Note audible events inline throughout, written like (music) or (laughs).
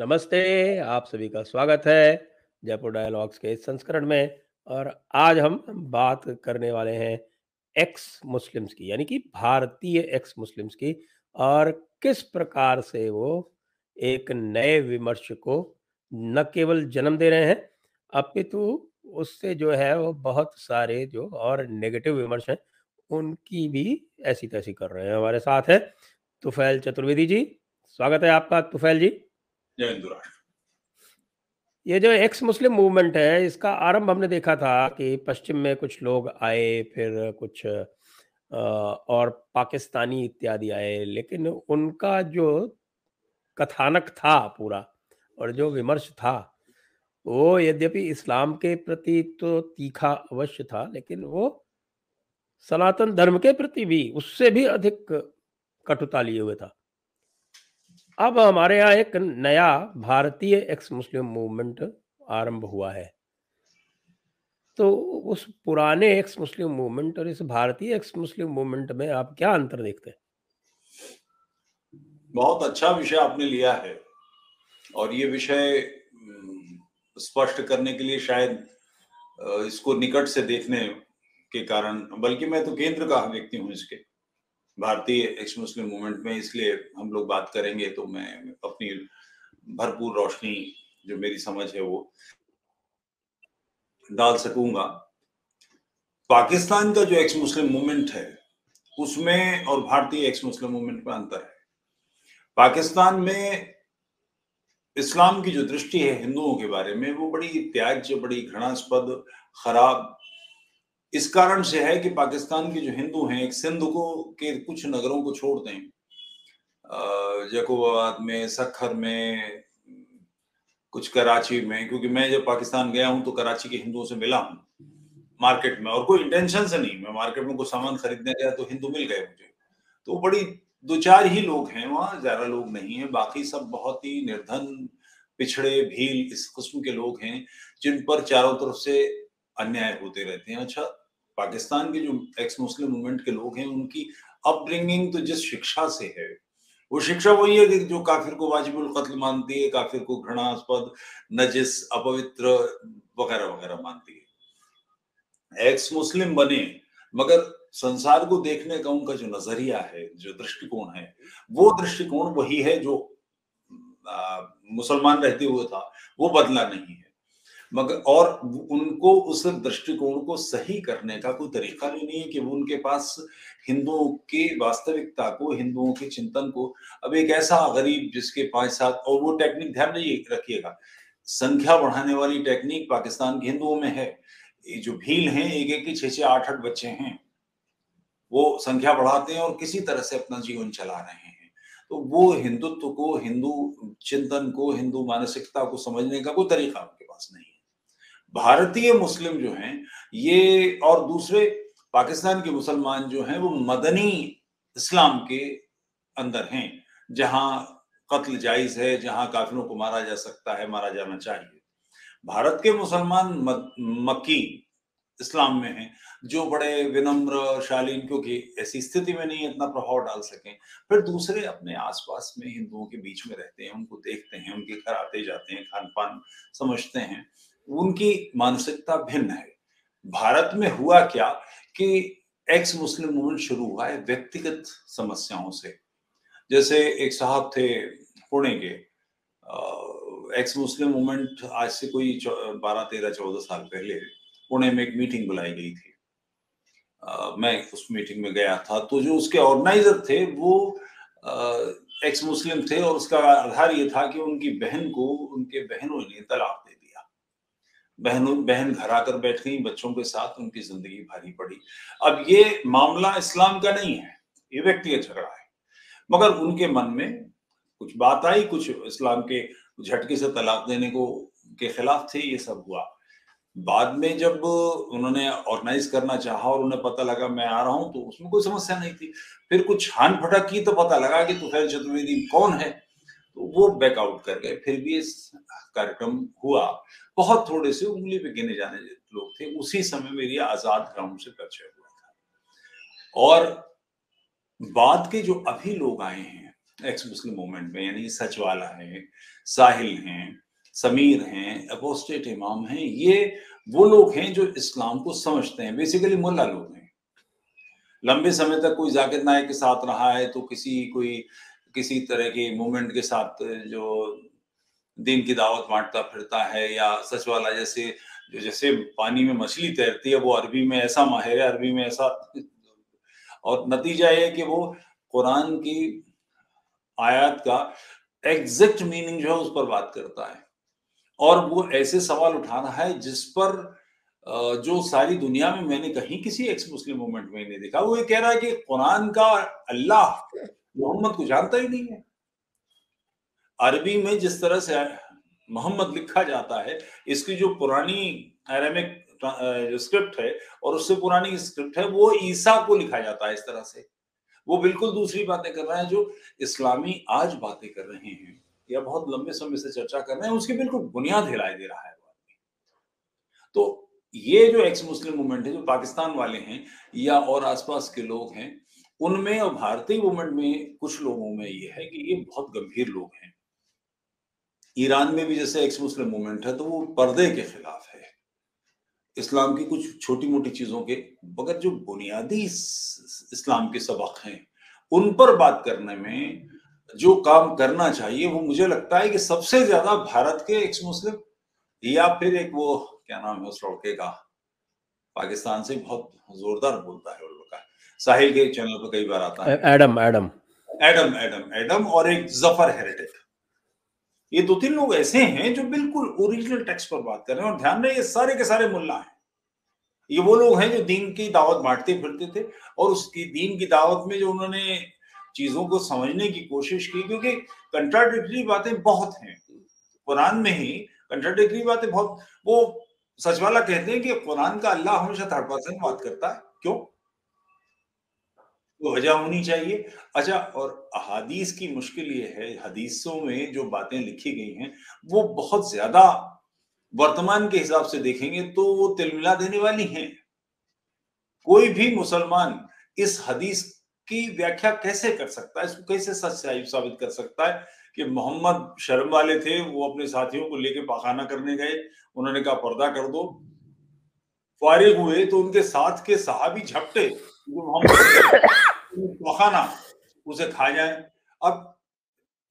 नमस्ते, आप सभी का स्वागत है जयपुर डायलॉग्स के इस संस्करण में और आज हम बात करने वाले हैं एक्स मुस्लिम्स की यानी कि भारतीय एक्स मुस्लिम्स की और किस प्रकार से वो एक नए विमर्श को न केवल जन्म दे रहे हैं अपितु उससे जो है वो बहुत सारे जो और नेगेटिव विमर्श हैं उनकी भी ऐसी तैसी कर रहे हैं हमारे साथ है तुफैल चतुर्वेदी जी। स्वागत है आपका तुफैल जी। ये जो एक्स मुस्लिम मूवमेंट है, इसका आरंभ हमने देखा था कि पश्चिम में कुछ लोग आए, फिर कुछ और पाकिस्तानी इत्यादि आए, लेकिन उनका जो कथानक था पूरा और जो विमर्श था, वो यद्यपि इस्लाम के प्रति तो तीखा अवश्य था, लेकिन वो सनातन धर्म के प्रति भी उससे भी अधिक कटुता लिए हुए था। अब हमारे यहाँ एक नया भारतीय एक्स मुस्लिम मूवमेंट आरंभ हुआ है। तो उस पुराने एक्स मुस्लिम मूवमेंट और इस भारतीय एक्स मुस्लिम मूवमेंट में आप क्या अंतर देखते हैं? बहुत अच्छा विषय आपने लिया है और ये विषय स्पष्ट करने के लिए शायद इसको निकट से देखने के कारण, बल्कि मैं तो केंद्र का व्यक्ति हूँ इसके। भारतीय एक्स मुस्लिम मूवमेंट में इसलिए हम लोग बात करेंगे तो मैं अपनी भरपूर रोशनी, जो मेरी समझ है वो, डाल सकूँगा। पाकिस्तान का जो एक्स मुस्लिम मूवमेंट है, उसमें और भारतीय एक्स मुस्लिम मूवमेंट में अंतर है। पाकिस्तान में इस्लाम की जो दृष्टि है हिंदुओं के बारे में, वो बड़ी त्याज्य, बड़ी घृणास्पद, खराब इस कारण से है कि पाकिस्तान के जो हिंदू हैं, एक सिंध को, के कुछ नगरों को छोड़ दें। जकोबाबाद में, सखर में, कुछ कराची में, क्योंकि मैं जब पाकिस्तान गया हूँ तो कराची के हिंदुओं से मिला हूँ मार्केट में, और कोई इंटेंशन से नहीं, मैं मार्केट में कोई सामान खरीदने गया तो हिंदू मिल गए मुझे। तो बड़ी दो चार ही लोग हैं वहाँ, ज़्यादा लोग नहीं है, बाकी सब बहुत ही निर्धन, पिछड़े, भील, इस किस्म के लोग हैं, जिन पर चारों तरफ़ से अन्याय होते रहते हैं। अच्छा पाकिस्तान के जो एक्स मुस्लिम मूवमेंट के लोग हैं, उनकी अपब्रिंगिंग तो जिस शिक्षा से है, वो शिक्षा वही है कि जो काफिर को वाजिबुल कत्ल मानती है, काफिर को घृणास्पद, नजिस, अपवित्र वगैरह वगैरह मानती है। एक्स मुस्लिम बने, मगर संसार को देखने का उनका जो नज़रिया है, जो दृष्टिकोण है, वो दृष्टिकोण वही है जो मुसलमान रहते हुए था, वो बदला नहीं है। मगर और उनको उस दृष्टिकोण को सही करने का कोई तरीका भी नहीं है कि वो उनके पास हिंदुओं के वास्तविकता को, हिंदुओं के चिंतन को, अब एक ऐसा गरीब जिसके पाँच सात, और वो टेक्निक ध्यान नहीं रखिएगा, संख्या बढ़ाने वाली टेक्निक पाकिस्तान के हिंदुओं में है। ये जो भील हैं, एक एक की छह छह आठ आठ बच्चे हैं, वो संख्या बढ़ाते हैं और किसी तरह से अपना जीवन चला रहे हैं। तो वो हिंदुत्व को, हिंदू चिंतन को, हिंदू मानसिकता को समझने का कोई तरीका उनके पास नहीं भारतीय मुस्लिम जो हैं, ये और दूसरे पाकिस्तान के मुसलमान जो हैं, वो मदनी इस्लाम के अंदर हैं, जहाँ कत्ल जायज़ है, जहाँ काफिलों को मारा जा सकता है, मारा जाना चाहिए। भारत के मुसलमान मक्की इस्लाम में हैं, जो बड़े विनम्र शालीन, क्योंकि ऐसी स्थिति में नहीं, इतना प्रभाव डाल सकें। फिर दूसरे अपने आसपास में हिंदुओं के बीच में रहते हैं, उनको देखते हैं, उनके घर आते जाते हैं खान पान समझते हैं। उनकी मानसिकता भिन्न है। भारत में हुआ क्या कि एक्स मुस्लिम मूवमेंट शुरू हुआ है व्यक्तिगत समस्याओं से। जैसे एक साहब थे पुणे के एक्स मुस्लिम मूवमेंट आज से कोई बारह तेरह चौदह साल पहले पुणे में एक मीटिंग बुलाई गई थी। आ, मैं उस मीटिंग में गया था। तो जो उसके ऑर्गेनाइजर थे वो एक्स मुस्लिम थे और उसका आधार ये था कि उनकी बहन को उनके बहनों ने तलाक बहनों, बहन घर आकर बैठ गई, बच्चों के साथ उनकी ज़िंदगी भारी पड़ी। अब ये मामला इस्लाम का नहीं है, ये व्यक्तिगत झगड़ा है। मगर उनके मन में कुछ बात आई, कुछ इस्लाम के झटके से तलाक देने को, के खिलाफ थे, ये सब हुआ। बाद में जब उन्होंने ऑर्गेनाइज करना चाहा और उन्हें पता लगा मैं आ रहा हूँ तो उसमें कोई समस्या नहीं थी। फिर कुछ छान फटक की तो पता लगा कि तुफैल चतुर्वेदी कौन है तो वो बैकआउट कर गए। फिर भी इस कार्यक्रम हुआ। बहुत थोड़े से उंगली पे गिने जाने लोग थे। उसी समय मेरी आज़ाद ग्राउंड से परिचय हुआ था। और बाद के जो अभी लोग आए हैं एक्स मुस्लिम मूवमेंट में, यानी सचवाला है, साहिल हैं, समीर हैं अपोस्टेट इमाम हैं, ये वो लोग हैं जो इस्लाम को समझते हैं। बेसिकली मुल्ला लोग हैं। लंबे समय तक कोई जाकिर नायक के साथ रहा है तो किसी कोई, किसी तरह के मूवमेंट के साथ जो दिन की दावत बांटता फिरता है या सच वाला जैसे जो जैसे पानी में मछली तैरती है, वो अरबी में ऐसा माहिर है, अरबी में ऐसा (laughs) और नतीजा ये कि वो कुरान की आयत का एग्जैक्ट मीनिंग जो है उस पर बात करता है। और वो ऐसे सवाल उठा रहा है जिस पर जो सारी दुनिया में मैंने कहीं किसी एक्स मुस्लिम मूवमेंट में नहीं देखा, वो ये कह रहा है कि कुरान का अल्लाह मोहम्मद को जानता ही नहीं है। अरबी में जिस तरह से मोहम्मद लिखा जाता है, इसकी जो पुरानी अरेमिक स्क्रिप्ट है और उससे पुरानी स्क्रिप्ट है, वो ईसा को लिखा जाता है इस तरह से। वो बिल्कुल दूसरी बातें कर रहे हैं जो इस्लामी आज बातें कर रहे हैं या बहुत लंबे समय से चर्चा कर रहे हैं, उसकी बिल्कुल बुनियाद हिलाई दे रहा है वो आदमी। तो ये जो एक्स मुस्लिम मूवमेंट है, जो पाकिस्तान वाले हैं या और आसपास के लोग हैं, उनमें और भारतीय मूवमेंट में कुछ लोगों में ये है कि ये बहुत गंभीर लोग हैं। ईरान में भी जैसे एक्स मुस्लिम मूवमेंट है तो वो पर्दे के खिलाफ है। इस्लाम की कुछ छोटी मोटी चीज़ों के मगर जो बुनियादी इस्लाम के सबक हैं उन पर बात करने में जो काम करना चाहिए वो मुझे लगता है कि सबसे ज़्यादा भारत के एक्स मुस्लिम या फिर एक वो क्या नाम है उस लड़के का पाकिस्तान से बहुत जोरदार बोलता है लड़का। साहिल के चैनल पर कई बार आता है। Adam Adam Adam Adam Adam और एक ज़फ़र हेरिटेक ये दो तीन लोग ऐसे हैं जो बिल्कुल ओरिजिनल टेक्स्ट पर बात कर रहे हैं। और ध्यान रहे, ये सारे के सारे मुल्ला हैं। ये वो लोग हैं जो दीन की दावत बांटते फिरते थे और उसकी, दीन की दावत में जो उन्होंने चीज़ों को समझने की कोशिश की, क्योंकि कंट्राडिक्टरी बातें बहुत हैं। कुरान में ही कंट्राडिक्टरी बातें बहुत, वो सचवाला कहते हैं कि कुरान का अल्लाह हमेशा थर्ड पर्सन बात करता है। क्यों? तो वजह होनी चाहिए। अच्छा और अहादीस की मुश्किल ये है, हदीसों में जो बातें लिखी गई हैं, वो बहुत ज़्यादा वर्तमान के हिसाब से देखेंगे तो वो तिलमिला देने वाली हैं। कोई भी मुसलमान इस हदीस की व्याख्या कैसे कर सकता है? इसको कैसे सच साबित कर सकता है कि मोहम्मद शर्म वाले थे, वो अपने साथियों को लेके पाखाना करने गए, उन्होंने कहा, पर्दा कर दो। फारिग हुए तो उनके साथ के साहबी झपटे जो मोहम्मद (coughs) उसे खा जाए। अब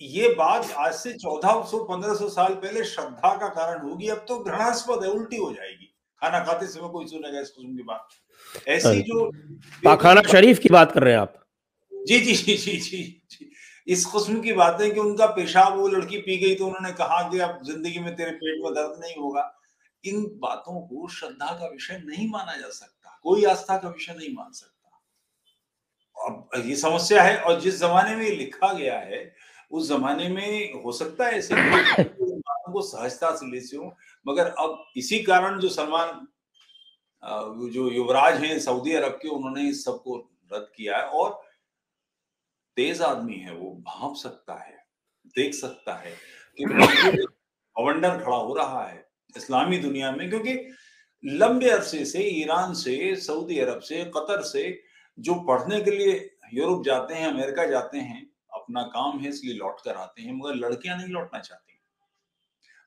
ये बात आज से चौदह सौ पंद्रह सौ साल पहले श्रद्धा का कारण होगी अब तो घृणास्पद है उल्टी हो जाएगी। खाना खाते समय कोई सुनेगा इस किस्म की बात। ऐसी जो पाखाना शरीफ की बात कर रहे हैं आप। जी जी जी जी जी जी। इस किस्म की बातें कि उनका पेशाब वो लड़की पी गई तो उन्होंने कहा कि अब ज़िंदगी में तेरे पेट में दर्द नहीं होगा। इन बातों को श्रद्धा का विषय नहीं माना जा सकता। कोई आस्था का विषय नहीं मान सकता। ये समस्या है और जिस जमाने में लिखा गया है, उस जमाने में हो सकता है ऐसे को सहजता से ले हो मगर अब इसी कारण जो सलमान जो युवराज हैं सऊदी अरब के, उन्होंने इस सबको रद्द किया है और तेज आदमी है, वो भाप सकता है, देख सकता है कि अवंडर खड़ा हो रहा है इस्लामी दुनिया में, क्योंकि लंबे अरसे से, ईरान से, सऊदी अरब से, कतर से जो पढ़ने के लिए यूरोप जाते हैं, अमेरिका जाते हैं, अपना काम है इसलिए लौट कर आते हैं, मगर लड़कियाँ नहीं लौटना चाहती।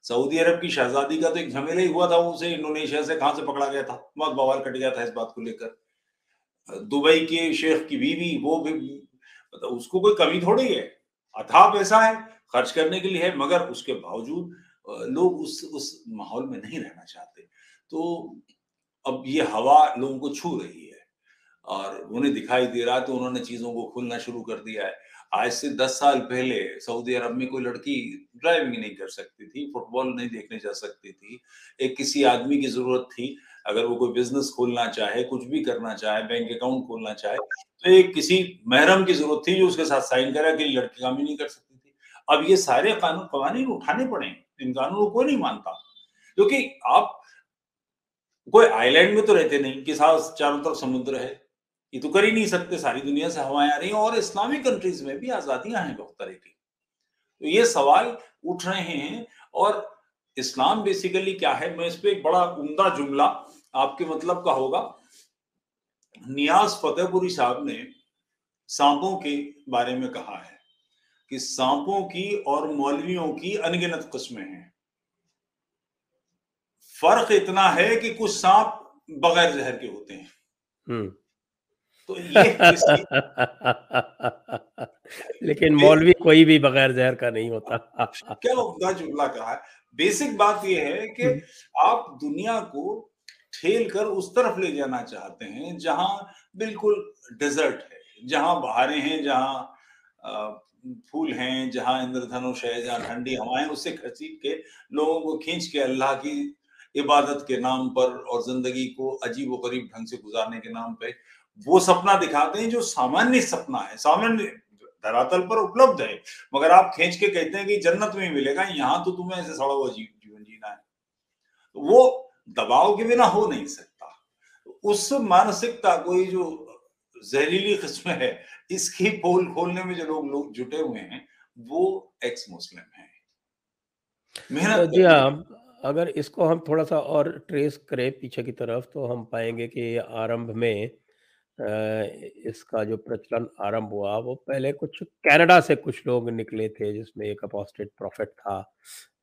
सऊदी अरब की शहजादी का तो एक झमेला ही हुआ था उसे इंडोनेशिया से कहाँ से पकड़ा गया था? बहुत बवाल कट गया था इस बात को लेकर। दुबई के शेख की बीवी, वो भी मतलब उसको कोई कमी थोड़ी है। अथा पैसा है, खर्च करने के लिए है, मगर उसके बावजूद लोग उस उस माहौल में नहीं रहना चाहते। तो अब ये हवा लोगों को छू रही है। और उन्हें दिखाई दे रहा तो उन्होंने चीज़ों को खुलना शुरू कर दिया है। आज से दस साल पहले सऊदी अरब में कोई लड़की ड्राइविंग नहीं कर सकती थी फुटबॉल नहीं देखने जा सकती थी। एक किसी आदमी की ज़रूरत थी, अगर वो कोई बिज़नेस खोलना चाहे, कुछ भी करना चाहे बैंक अकाउंट खोलना चाहे तो एक किसी महरम की ज़रूरत थी जो उसके साथ साइन करा कि लड़की काम ही नहीं कर सकती थी। अब ये सारे कानून, कवानीन उठाने पड़े इन कानूनों को नहीं मानता। क्योंकि आप कोई आइलैंड में तो रहते नहीं कि चारों तरफ़ समुद्र है ये तो कर ही नहीं सकते, सारी दुनिया से हवाएँ आ रही हैं और इस्लामिक कंट्रीज़ में भी आजादियाँ हैं बहुत तरह की। तो ये सवाल उठ रहे हैं और इस्लाम बेसिकली क्या है? मैं इस पर एक बड़ा उमदा जुमला आपके मतलब का होगा। नियाज फतेहपुरी साहब ने सांपों के बारे में कहा है कि सांपों की और मौलवियों की अनगिनत किस्में हैं। फ़र्क इतना है कि कुछ सांप बगैर जहर के होते हैं। हम्म। तो ये लेकिन मौलवी कोई भी बगैर जहर का नहीं होता। क्या? जुमला कहा है। बेसिक बात यह है कि हम्म। आप दुनिया को ठेल कर उस तरफ़ ले जाना चाहते हैं जहाँ बिल्कुल डेजर्ट है जहाँ बहारें हैं जहाँ फूल हैं जहाँ इंद्रधनुष है जहाँ ठंडी हवाएँ उससे खसीट के लोगों को खींच के अल्लाह की इबादत के नाम पर और ज़िंदगी को अजीब व गरीब ढंग से गुजारने के नाम पे वो सपना दिखाते हैं जो सामान्य सपना है सामान्य धरातल पर उपलब्ध है। मगर आप खींच के कहते हैं कि जन्नत में मिलेगा यहाँ तो तुम्हें ऐसे सड़ा हुआ जीवन जीना है। तो वो दबाव के बिना हो नहीं सकता। उस मानसिकता को जो जहरीली किस्म है इसकी पोल खोलने में जो लोग लोग जुटे हुए हैं वो एक्स मुस्लिम है। मेहनत जी हाँ अगर इसको हम थोड़ा सा और ट्रेस करें पीछे की तरफ़ तो हम पाएँगे कि आरंभ में इसका जो प्रचलन आरंभ हुआ, वो पहले कुछ कनाडा से कुछ लोग निकले थे, जिसमें एक अपोस्टेट प्रॉफिट था,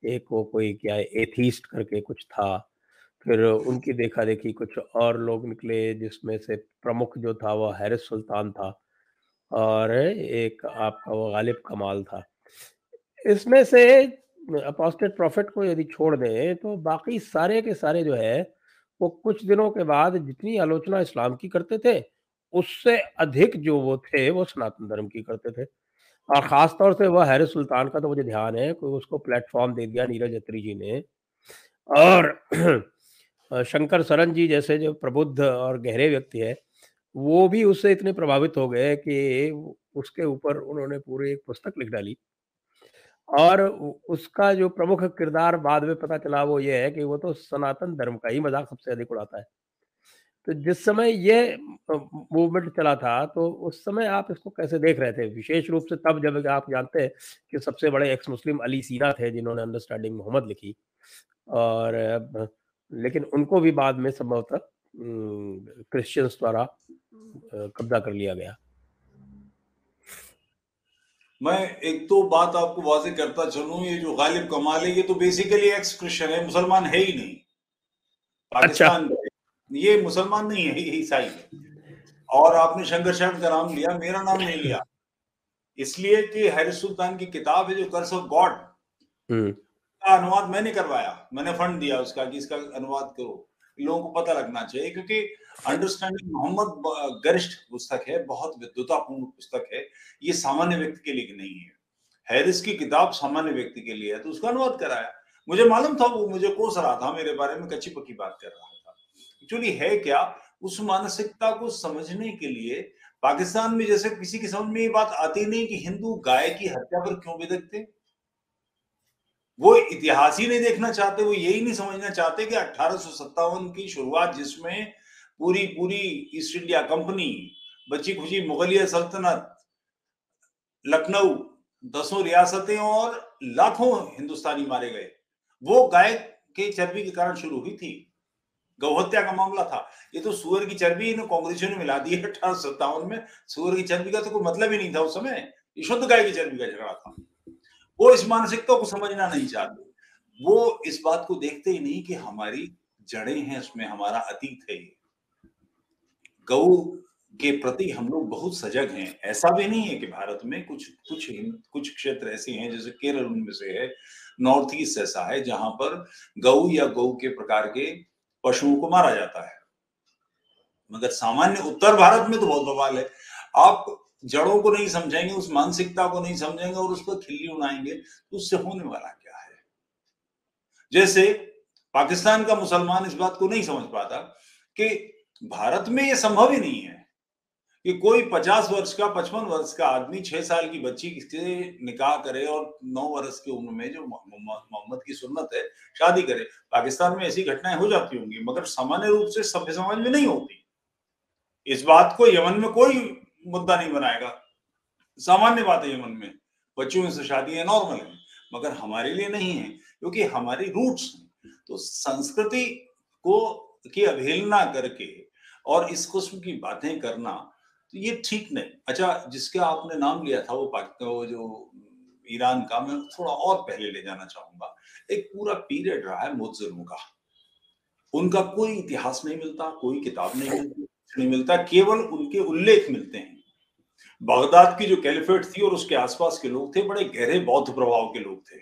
एक वो कोई क्या एथीस्ट करके कुछ था। फिर उनकी देखा देखी कुछ और लोग निकले, जिसमें से प्रमुख जो था, वो हैरिस सुल्तान था और एक आपका वो गालिब कमाल था। इसमें से अपोस्टेट प्रॉफिट को यदि छोड़ दें तो बाकी सारे के सारे जो है, वो कुछ दिनों के बाद जितनी आलोचना इस्लाम की करते थे उससे अधिक जो वो थे, वो सनातन धर्म की करते थे। और ख़ास तौर से वह हैरिस सुल्तान का तो मुझे ध्यान है कि उसको प्लेटफॉर्म दे दिया नीरज अत्री जी ने। और (clears throat) शंकर सरन जी जैसे जो प्रबुद्ध और गहरे व्यक्ति है, वो भी उससे इतने प्रभावित हो गए कि उसके ऊपर उन्होंने पूरी एक पुस्तक लिख डाली। और उसका जो प्रमुख किरदार बाद में पता चला वो ये है कि वो तो सनातन धर्म का ही मज़ाक सबसे अधिक उड़ाता है। तो जिस समय ये मूवमेंट चला था तो उस समय आप इसको कैसे देख रहे थे? विशेष रूप से तब जब आप जानते हैं कि सबसे बड़े एक्स मुस्लिम अली सीना थे जिन्होंने अंडरस्टैंडिंग मोहम्मद लिखी। और लेकिन उनको भी बाद में संभवतः क्रिश्चियंस द्वारा कब्जा कर लिया गया। मैं एक तो बात आपको वाजे करता चलूँ ये जो गालिब कमाल है ये तो बेसिकली एक्स क्रिश्चियन है मुसलमान है ही नहीं। पाकिस्तान अच्छा। ये मुसलमान नहीं है ये ईसाई है। और आपने शंकर शरण का नाम लिया मेरा नाम नहीं लिया। इसलिए कि हैरिस सुल्तान की किताब है जो कर्स ऑफ़ गॉड का अनुवाद मैंने करवाया मैंने फंड दिया उसका कि इसका अनुवाद करो। लोगों को पता लगना चाहिए क्योंकि अंडरस्टैंडिंग मोहम्मद गरिष्ठ पुस्तक है बहुत विद्वतापूर्ण पुस्तक है ये सामान्य व्यक्ति के लिए नहीं है। हैरिस की किताब सामान्य व्यक्ति के लिए है तो उसका अनुवाद कराया। मुझे मालूम था वो मुझे कोस रहा था मेरे बारे में कच्ची पक्की बात कर रहा था। एक्चुअली है क्या उस मानसिकता को समझने के लिए? पाकिस्तान में जैसे किसी की समझ में ये बात आती नहीं कि हिंदू गाय की हत्या पर क्यों विदकते वो इतिहास ही नहीं देखना चाहते, वो यही नहीं समझना चाहते कि अठारह की शुरुआत जिसमें पूरी पूरी ईस्ट इंडिया कंपनी बची खुची मुगलिया सल्तनत, लखनऊ, दसों रियासतें और लाखों हिंदुस्तानी मारे गए। वो गाय के चर्बी के कारण शुरू हुई थी। गौहत्या का मामला था। ये तो सुअर की चर्बी इन कांग्रेसियों ने मिला दी है, अठारह सत्तावन में। सुअर की चर्बी का तो कोई मतलब ही नहीं था उस समय। ये शुद्ध गाय की चर्बी का झगड़ा था। वो इस मानसिकता को समझना नहीं चाहते। वो इस बात को देखते ही नहीं कि हमारी जड़ें हैं, उसमें हमारा अतीत है गौ के प्रति हम लोग बहुत सजग हैं। ऐसा भी नहीं है कि भारत में कुछ कुछ कुछ क्षेत्र ऐसे हैं जैसे केरल उनमें से है, नॉर्थ ईस्ट ऐसा है, जहाँ पर गौ या गौ के प्रकार के पशुओं को मारा जाता है। मगर सामान्य उत्तर भारत में तो बहुत बवाल है। आप जड़ों को नहीं समझेंगे, उस मानसिकता को नहीं समझेंगे और उस पर खिल्ली उड़ाएँगे तो उससे होने वाला क्या है? जैसे पाकिस्तान का मुसलमान इस बात को नहीं समझ पाता कि भारत में यह संभव ही नहीं है कि कोई पचास वर्ष का, पचपन वर्ष का आदमी छह साल की बच्ची से निकाह करे और नौ वर्ष की उम्र में जो मोहम्मद की सुन्नत है, शादी करे। पाकिस्तान में ऐसी घटनाएँ हो जाती होंगी, मगर सामान्य रूप से सभ्य समाज में नहीं होती। इस बात को यमन में कोई मुद्दा नहीं बनाएगा। सामान्य बात है यमन में बच्चों से शादी है नॉर्मल है, मगर हमारे लिए नहीं है, क्योंकि हमारी रूट्स तो संस्कृति को की अवहेलना करके और इस किस्म की बातें करना तो ये ठीक नहीं। अच्छा जिसका आपने नाम लिया था वो पाकिस्तान, वो जो ईरान का, मैं थोड़ा और पहले ले जाना चाहूँगा। एक पूरा पीरियड रहा है मुजरिमों का। उनका कोई इतिहास नहीं मिलता, कोई किताब नहीं मिलती नहीं मिलता, केवल उनके उल्लेख मिलते हैं। बगदाद की जो कैलिफेट थी और उसके आसपास के लोग थे, बड़े गहरे बौद्ध प्रभाव के लोग थे।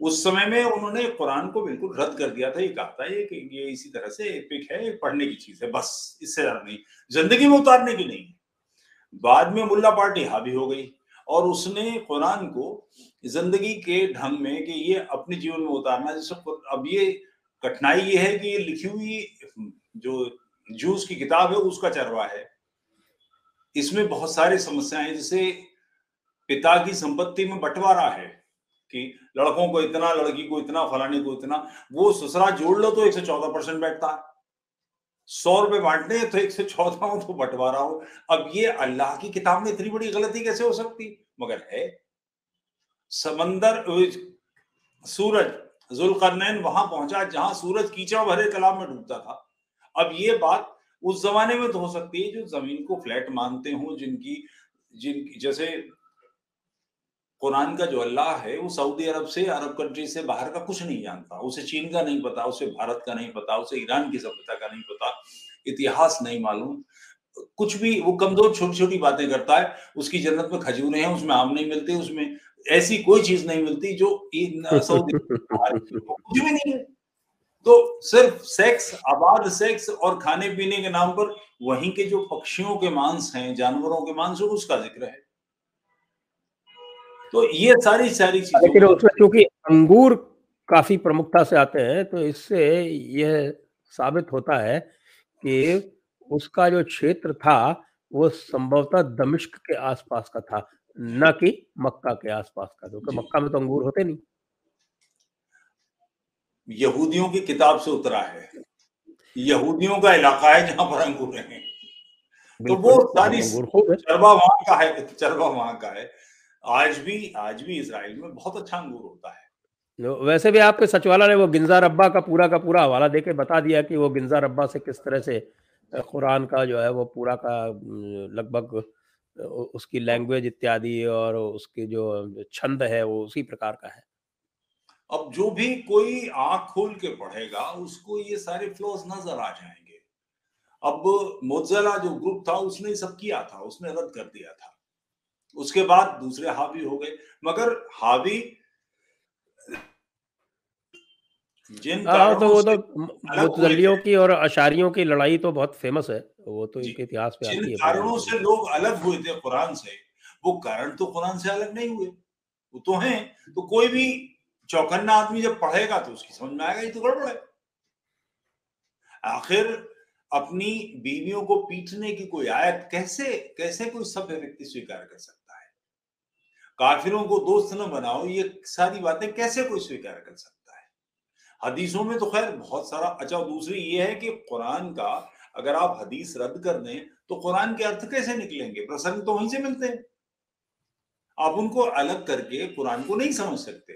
उस समय में उन्होंने कुरान को बिल्कुल रद्द कर दिया था, ये कहा था, ये कि ये इसी तरह से एपिक है, पढ़ने की चीज़ है, बस, इससे ज़्यादा नहीं। ज़िंदगी में उतारने की नहीं। बाद में मुल्ला पार्टी हावी हो गई और उसने कुरान को ज़िंदगी के ढंग में कि ये अपने जीवन में उतारना जैसे अब ये कठिनाई ये है कि ये लिखी हुई जो जूस की किताब है, उसका चरवा है। इसमें बहुत सारी समस्याएँ जैसे पिता की संपत्ति में बंटवारा है कि लड़कों को इतना, लड़की को इतना, फलाने को इतना, वो ससुरा जोड़ लो तो एक सौ चौदह परसेंट बैठता है। सौ रुपए बांटने तो एक सौ चौदह हो तो बंटवारा हो। अब ये अल्लाह की किताब में इतनी बड़ी गलती कैसे हो सकती? मगर है। समंदर सूरज, जुलकरनैन वहाँ पहुँचा जहाँ सूरज कीचड़ भरे तालाब में डूबता था। अब ये बात उस जमाने में तो हो सकती है जो ज़मीन को फ्लैट मानते हो, जिनकी जिन जैसे कुरान का जो अल्लाह है, वो सऊदी अरब से, अरब कंट्री से बाहर का कुछ नहीं जानता। उसे चीन का नहीं पता, उसे भारत का नहीं पता, उसे ईरान की सभ्यता का नहीं पता, इतिहास नहीं मालूम। कुछ भी, वो कमज़ोर छोटी छोटी बातें करता है, उसकी जन्नत में खजूरे हैं, उसमें आम नहीं मिलते, उसमें ऐसी कोई चीज़ नहीं मिलती जो सऊदी कुछ भी नहीं है। तो सिर्फ़ सेक्स आबाद सेक्स और खाने पीने के नाम पर, वहीं के जो पक्षियों के मांस हैं, जानवरों के मांस, उसका ज़िक्र है। तो ये सारी सारी चीज़ें लेकिन उसमें क्योंकि अंगूर काफ़ी प्रमुखता से आते हैं तो इससे यह साबित होता है कि उसका जो क्षेत्र था वो संभवतः दमिश्क के आसपास का था न कि मक्का के आसपास का क्योंकि मक्का में तो अंगूर होते नहीं। यहूदियों की किताब से उतरा है। यहूदियों का इलाका है जहाँ पर अंगूर है। तो वो सारी चरबा वहाँ का है चरबा वहाँ का है। आज भी आज भी इसराइल में बहुत अच्छा अंगूर होता है। वैसे भी आपके सचिवालय ने वो गिंजा रब्बा का पूरा का पूरा हवाला देके बता दिया कि वो गिंजा रब्बा से किस तरह से कुरान का जो है वो पूरा का लगभग उसकी लैंग्वेज इत्यादि और उसके जो छंद है वो उसी प्रकार का है। अब जो भी कोई आँख खोल के पढ़ेगा उसको ये सारे फ्लोज नज़र आ जाएँगे। अब मोजला जो ग्रुप था उसने सब किया था उसने रद्द कर दिया था। उसके बाद दूसरे हावी हो गए। मगर हावी जिन हाँ तो वो तो मुतजलियों की और अशारियों की लड़ाई तो बहुत फ़ेमस है। वो तो इनके इतिहास पे आती है कारणों से लोग अलग हुए थे कुरान से वो कारण तो कुरान से अलग नहीं हुए। वो तो हैं तो कोई भी चौकन्ना आदमी जब पढ़ेगा तो उसकी समझ में आएगा ये तो गड़बड़ है। आखिर अपनी बीवियों को पीटने की कोई आयत कैसे कैसे कोई सभ्य व्यक्ति स्वीकार कर सकता है? काफिरों को दोस्त न बनाओ, ये सारी बातें कैसे कोई स्वीकार कर सकता है? हदीसों में तो खैर बहुत सारा अच्छा दूसरी ये है कि कुरान का अगर आप हदीस रद्द कर दें तो कुरान के अर्थ कैसे निकलेंगे? प्रसंग तो वहीं से मिलते हैं। आप उनको अलग करके कुरान को नहीं समझ सकते।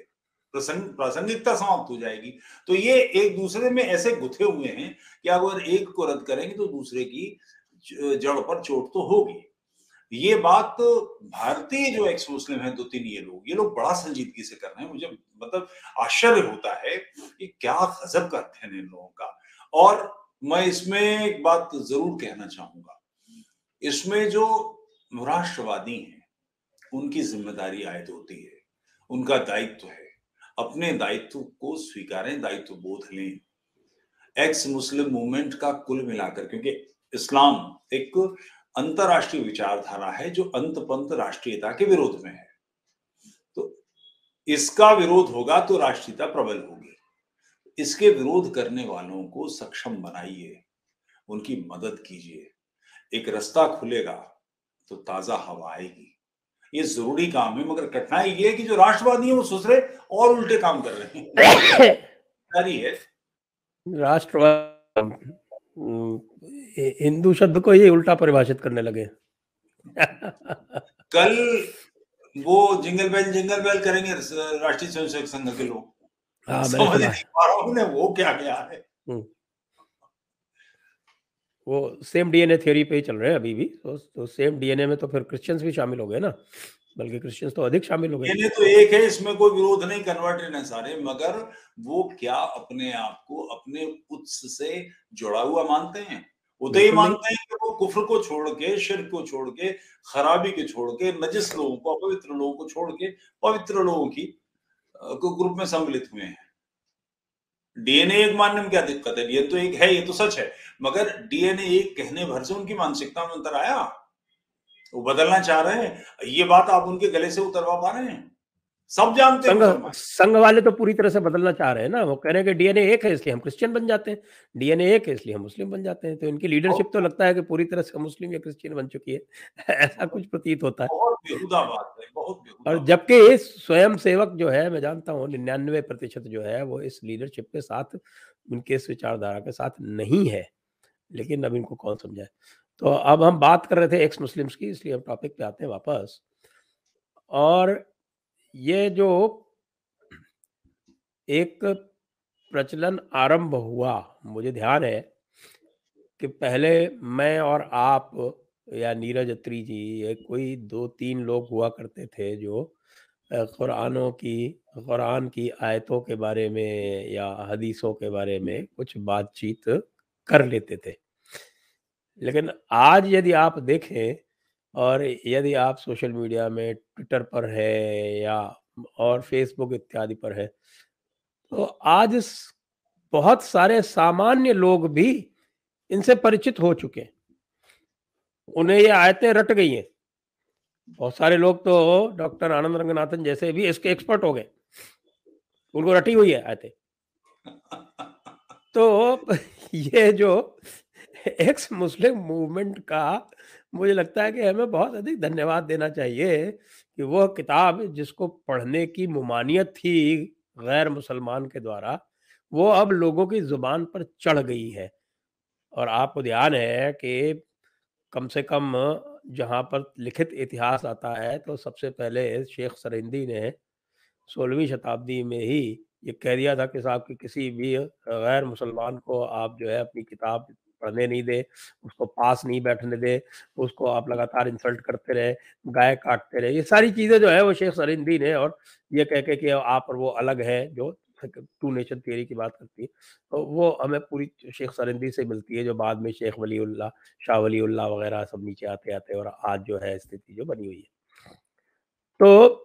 प्रसंग, प्रासंगिकता समाप्त हो जाएगी। तो ये एक दूसरे में ऐसे गुथे हुए हैं कि अगर एक को रद्द करेंगे तो दूसरे की जड़ पर चोट तो होगी। ये बात भारतीय जो एक्स मुस्लिम है, दो तीन ये लोग ये लोग बड़ा संजीदगी से कर रहे हैं। मुझे मतलब आश्चर्य होता है कि क्या गजब करते हैं इन लोगों का। और मैं इसमें एक बात ज़रूर कहना चाहूँगा। इसमें जो राष्ट्रवादी हैं, उनकी ज़िम्मेदारी आयद होती है, उनका दायित्व है। अपने दायित्व को स्वीकारें, दायित्व बोध लें। एक्स मुस्लिम मूवमेंट का कुल मिलाकर, क्योंकि इस्लाम एक अंतरराष्ट्रीय विचारधारा है जो अंत पंत राष्ट्रीयता के विरोध में है। तो इसका विरोध होगा तो राष्ट्रीयता प्रबल होगी। इसके विरोध करने वालों को सक्षम बनाइए उनकी मदद कीजिए। एक रास्ता खुलेगा तो ताज़ा हवा आएगी। ये ज़रूरी काम है मगर कठिनाई ये है कि जो राष्ट्रवादी है वो सुसरे और उल्टे काम कर रहे हैं। (coughs) है। राष्ट्रवाद हिंदू शब्द को ही उल्टा परिभाषित करने लगे। (laughs) कल वो जिंगल बेल जिंगल बेल करेंगे राष्ट्रीय स्वयंसेवक संघ के लोग। हाँ, हूँ वो क्या क्या है। हम्म। वो सेम डीएनए थ्योरी पे ही चल रहे हैं अभी भी। तो, तो सेम डीएनए में तो फिर क्रिश्चियंस भी शामिल हो गए ना? बल्कि क्रिश्चियंस तो अधिक शामिल हो गए। डीएनए तो एक है इसमें कोई विरोध नहीं कन्वर्टेड है सारे मगर वो क्या अपने आप को अपने उत्स से जुड़ा हुआ मानते हैं? वो तो ये मानते हैं कि वो कुफर को छोड़ के शिर को छोड़ के खराबी के छोड़ के नजिस लोगों को अपवित्र लोगों को छोड़ के पवित्र लोगों की को ग्रुप में सम्मिलित हुए हैं। डीएनए एक मानने में क्या दिक्कत है? ये तो एक है, ये तो सच है। मगर डीएनए एक कहने भर से उनकी मानसिकता में अंतर आया। वो बदलना चाह रहे हैं। ये बात आप उनके गले से उतरवा पा रहे हैं। सब जानते हैं संघ वाले तो पूरी तरह से बदलना चाह रहे हैं ना। वो कह रहे हैं कि डीएनए एक है इसलिए हम क्रिश्चियन बन जाते हैं। डीएनए एक है इसलिए हम मुस्लिम बन जाते हैं। तो इनकी लीडरशिप तो लगता है कि पूरी तरह से मुस्लिम या क्रिश्चियन बन चुकी है। (laughs) ऐसा कुछ प्रतीत होता है। बहुत बात है बहुत और जबकि स्वयं सेवक जो है मैं जानता हूँ निन्यानवे प्रतिशत जो है वो इस लीडरशिप के साथ उनके इस विचारधारा के साथ नहीं है। लेकिन अब इनको कौन समझाए? तो अब हम बात कर रहे थे एक्स मुस्लिम्स की इसलिए हम टॉपिक पे आते हैं वापस। और ये जो एक प्रचलन आरंभ हुआ, मुझे ध्यान है कि पहले मैं और आप या नीरज अत्री जी ये कोई दो तीन लोग हुआ करते थे जो कुरानों की, कुरान की आयतों के बारे में या हदीसों के बारे में कुछ बातचीत कर लेते थे। लेकिन आज यदि आप देखें और यदि आप सोशल मीडिया में ट्विटर पर है या और फेसबुक इत्यादि पर है तो आज बहुत सारे सामान्य लोग भी इनसे परिचित हो चुके हैं। उन्हें ये आयतें रट गई हैं। बहुत सारे लोग तो डॉक्टर आनंद रंगनाथन जैसे भी इसके एक्सपर्ट हो गए। उनको रटी हुई है आयतें। तो (laughs) ये जो एक्स मुस्लिम मूवमेंट का मुझे लगता है कि हमें बहुत अधिक धन्यवाद देना चाहिए कि वह किताब जिसको पढ़ने की ममानियत थी गैर मुसलमान के द्वारा, वो अब लोगों की ज़ुबान पर चढ़ गई है। और आपको ध्यान है कि कम से कम जहाँ पर लिखित इतिहास आता है तो सबसे पहले शेख सरिंदी ने सोलहवीं शताब्दी में ही ये कह दिया था कि साहब कि किसी भी गैर मुसलमान को आप जो है अपनी किताब पढ़ने नहीं दे, उसको पास नहीं बैठने दे, उसको आप लगातार इंसल्ट करते रहे, गाय काटते रहे, ये सारी चीज़ें जो है वो शेख सरिंदी ने और ये कह के कि आप और वो अलग है जो टू नेशन थियरी की बात करती है। तो वो हमें पूरी शेख सरिंदी से मिलती है जो बाद में शेख वलीउल्ला शाह वलीउल्ला वगैरह सब नीचे आते आते और आज जो है स्थिति जो बनी हुई है। तो